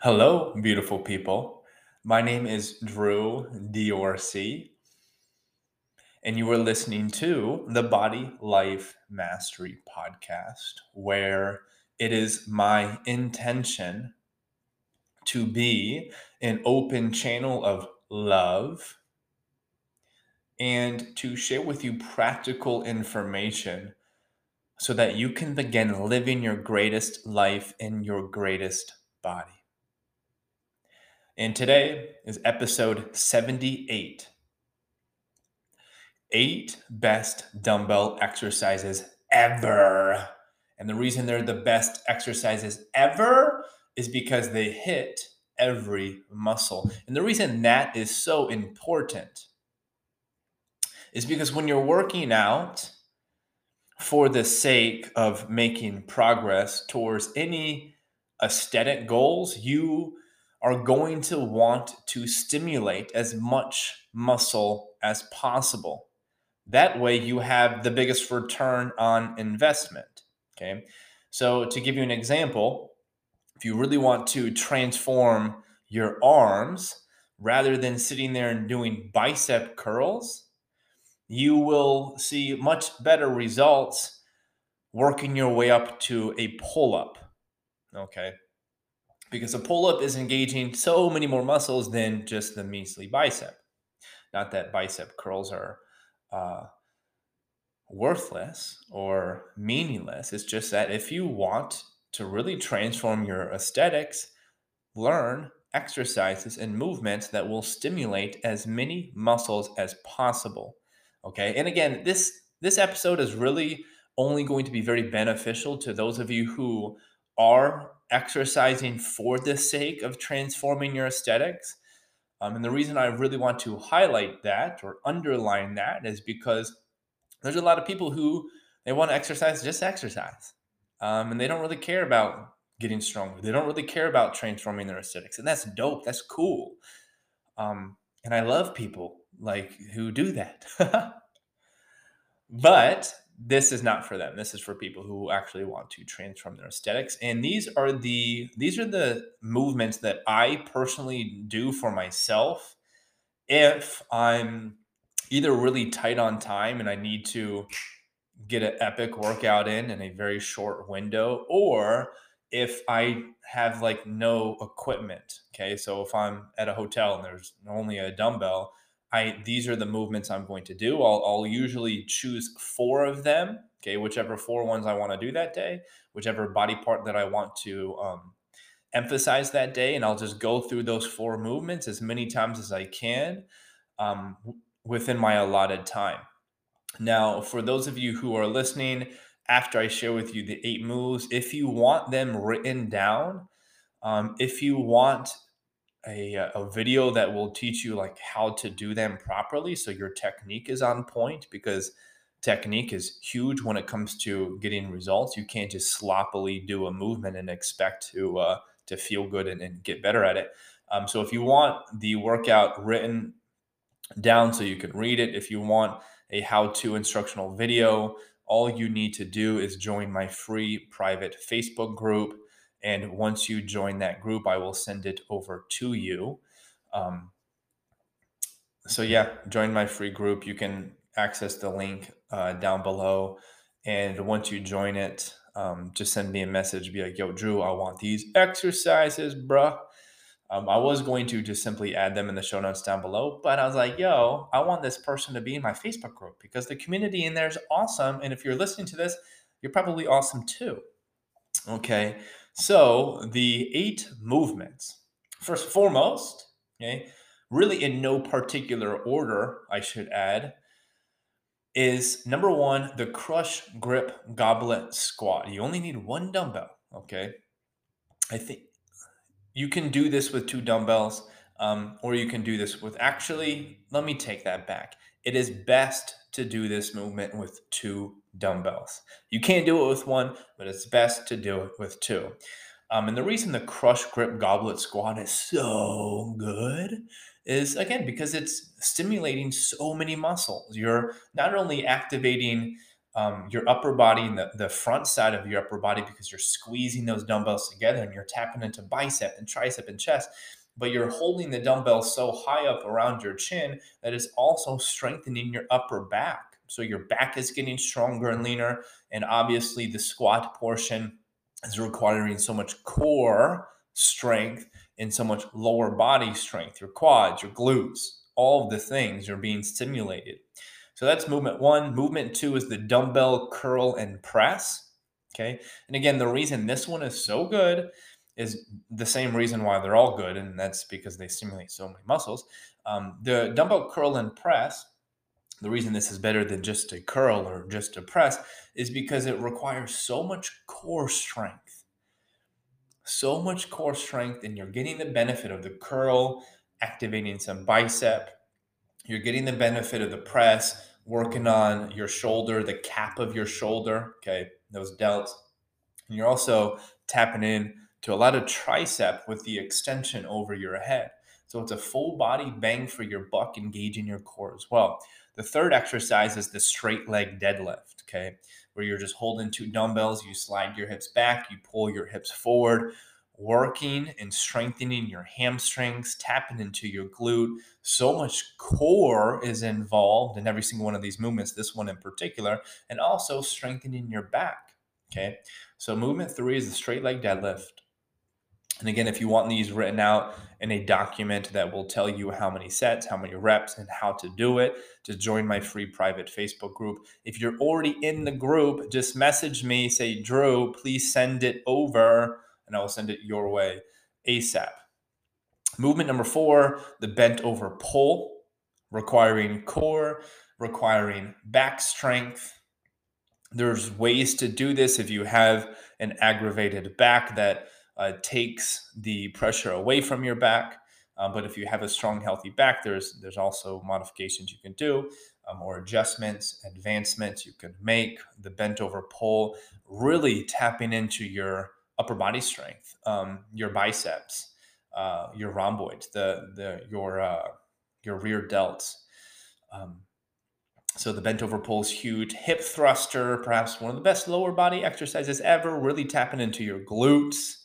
Hello, beautiful people. My name is Drew DRC, and you are listening to the Body Life Mastery Podcast, where it is my intention to be an open channel of love and to share with you practical information so that you can begin living your greatest life in your greatest body. And today is episode 78 Eight best dumbbell exercises ever. And the reason they're the best exercises ever is because they hit every muscle. And the reason that is so important is because when you're working out for the sake of making progress towards any aesthetic goals, you are going to want to stimulate as much muscle as possible. That way, you have the biggest return on investment. Okay. So, to give you an example, if you really want to transform your arms rather than sitting there and doing bicep curls, you will see much better results working your way up to a pull up. Okay because a pull up is engaging so many more muscles than just the measly bicep. Not that bicep curls are uh, worthless or meaningless. It's just that if you want to really transform your aesthetics, learn exercises and movements that will stimulate as many muscles as possible. Okay. And again, this this episode is really only going to be very beneficial to those of you who are exercising for the sake of transforming your aesthetics. Um, and the reason I really want to highlight that or underline that is because there's a lot of people who they want to exercise just exercise. Um, and they don't really care about getting stronger. They don't really care about transforming their aesthetics. And that's dope. That's cool. Um, and I love people like who do that. but this is not for them. This is for people who actually want to transform their aesthetics. And these are the these are the movements that I personally do for myself if I'm either really tight on time and I need to get an epic workout in in a very short window or if I have like no equipment. Okay. So if I'm at a hotel and there's only a dumbbell, I these are the movements I'm going to do. I'll, I'll usually choose four of them. Okay, whichever four ones I want to do that day, whichever body part that I want to um, emphasize that day, and I'll just go through those four movements as many times as I can um, within my allotted time. Now, for those of you who are listening, after I share with you the eight moves, if you want them written down, um, if you want a, a video that will teach you like how to do them properly so your technique is on point because technique is huge when it comes to getting results. You can't just sloppily do a movement and expect to uh, to feel good and, and get better at it. Um, so if you want the workout written down so you can read it if you want a how-to instructional video all you need to do is join my free private facebook group and once you join that group, I will send it over to you. Um, so, yeah, join my free group. You can access the link uh, down below. And once you join it, um, just send me a message. Be like, yo, Drew, I want these exercises, bruh. Um, I was going to just simply add them in the show notes down below, but I was like, yo, I want this person to be in my Facebook group because the community in there is awesome. And if you're listening to this, you're probably awesome too. Okay. So the eight movements, first and foremost, okay, really in no particular order, I should add, is number one, the crush grip goblet squat. You only need one dumbbell, okay? I think you can do this with two dumbbells, um, or you can do this with actually, let me take that back. It is best to do this movement with two dumbbells. You can't do it with one, but it's best to do it with two. Um, and the reason the crush grip goblet squat is so good is again because it's stimulating so many muscles. You're not only activating um, your upper body and the, the front side of your upper body because you're squeezing those dumbbells together and you're tapping into bicep and tricep and chest but you're holding the dumbbell so high up around your chin that it's also strengthening your upper back. So your back is getting stronger and leaner. And obviously, the squat portion is requiring so much core strength and so much lower body strength, your quads, your glutes, all of the things are being stimulated. So that's movement one. Movement two is the dumbbell curl and press. Okay. And again, the reason this one is so good is the same reason why they're all good, and that's because they stimulate so many muscles. Um, the dumbbell curl and press, the reason this is better than just a curl or just a press is because it requires so much core strength. So much core strength, and you're getting the benefit of the curl, activating some bicep. You're getting the benefit of the press, working on your shoulder, the cap of your shoulder, okay, those delts. And you're also tapping in to a lot of tricep with the extension over your head. So it's a full body bang for your buck, engaging your core as well. The third exercise is the straight leg deadlift, okay, where you're just holding two dumbbells, you slide your hips back, you pull your hips forward, working and strengthening your hamstrings, tapping into your glute. So much core is involved in every single one of these movements, this one in particular, and also strengthening your back, okay. So movement three is the straight leg deadlift. And again, if you want these written out in a document that will tell you how many sets, how many reps, and how to do it, just join my free private Facebook group. If you're already in the group, just message me, say, Drew, please send it over, and I will send it your way ASAP. Movement number four, the bent over pull, requiring core, requiring back strength. There's ways to do this if you have an aggravated back that uh, takes the pressure away from your back. Um, but if you have a strong, healthy back, there's there's also modifications you can do, um, or adjustments, advancements you can make. The bent over pull, really tapping into your upper body strength, um, your biceps, uh, your rhomboids, the the your uh, your rear delts. Um, so the bent over pull is huge. Hip thruster, perhaps one of the best lower body exercises ever. Really tapping into your glutes.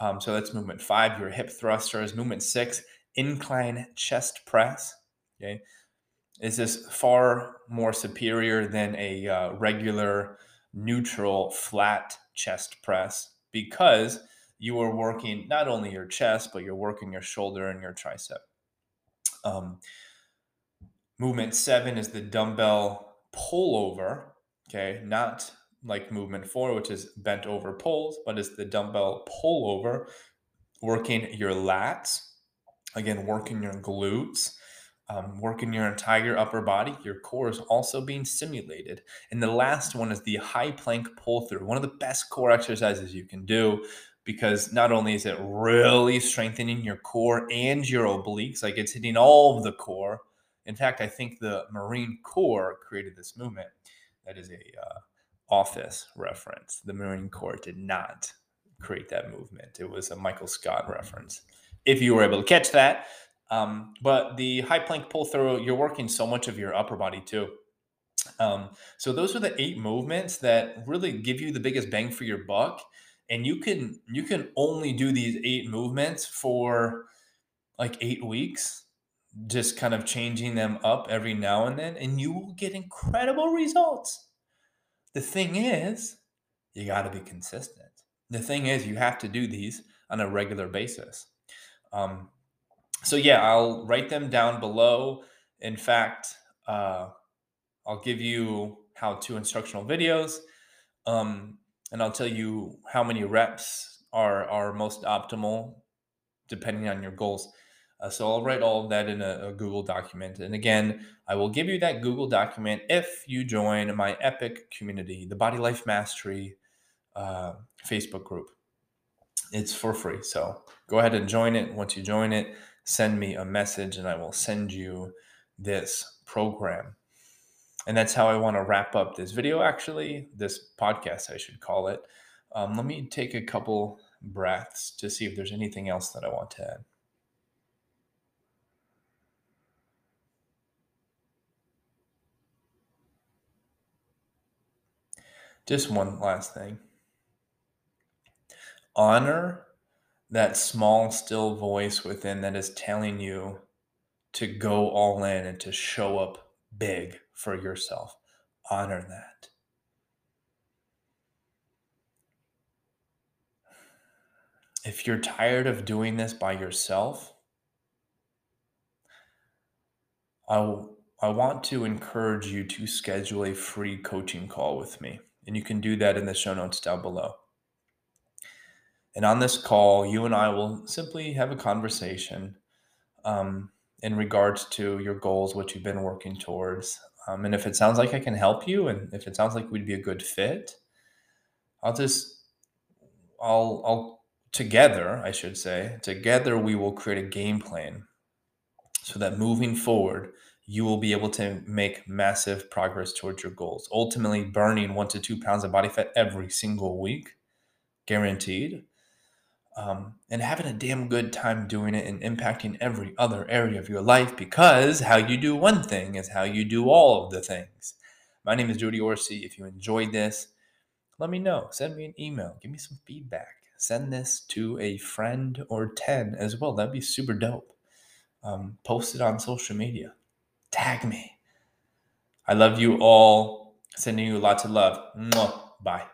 Um, so that's movement five, your hip thrusters. Movement six, incline chest press. Okay. Is this far more superior than a uh, regular neutral flat chest press because you are working not only your chest, but you're working your shoulder and your tricep. Um, movement seven is the dumbbell pullover. Okay. Not like movement four, which is bent over pulls, but it's the dumbbell pull over, working your lats, again, working your glutes, um, working your entire upper body. Your core is also being stimulated. And the last one is the high plank pull through, one of the best core exercises you can do because not only is it really strengthening your core and your obliques, like it's hitting all of the core. In fact, I think the Marine Corps created this movement. That is a uh, Office reference. The Marine Corps did not create that movement. It was a Michael Scott reference. If you were able to catch that. Um, but the high plank pull through, you're working so much of your upper body too. Um, so those are the eight movements that really give you the biggest bang for your buck. And you can you can only do these eight movements for like eight weeks, just kind of changing them up every now and then, and you will get incredible results. The thing is, you got to be consistent. The thing is, you have to do these on a regular basis. Um, so, yeah, I'll write them down below. In fact, uh, I'll give you how to instructional videos, um, and I'll tell you how many reps are, are most optimal depending on your goals. Uh, so I'll write all of that in a, a, Google document. And again, I will give you that Google document if you join my Epic community, the Body Life Mastery uh, Facebook group. It's for free. So go ahead and join it. Once you join it, send me a message and I will send you this program. And that's how I want to wrap up this video, actually, this podcast, I should call it. Um, let me take a couple breaths to see if there's anything else that I want to add. Just one last thing. Honor that small, still voice within that is telling you to go all in and to show up big for yourself. Honor that. If you're tired of doing this by yourself, I, I want to encourage you to schedule a free coaching call with me. And you can do that in the show notes down below. And on this call, you and I will simply have a conversation um, in regards to your goals, what you've been working towards. Um, and if it sounds like I can help you, and if it sounds like we'd be a good fit, I'll just, I'll, I'll, together, I should say, together we will create a game plan so that moving forward, you will be able to make massive progress towards your goals. Ultimately, burning one to two pounds of body fat every single week, guaranteed um, and having a damn good time doing it and impacting every other area of your life because how you do one thing is how you do all of the things. My name is Jody Orsi. If you enjoyed this, let me know. Send me an email. Give me some feedback. Send this to a friend or 10 as well. That'd be super dope. Um, post it on social media. Tag me. I love you all. Sending you lots of love. Bye.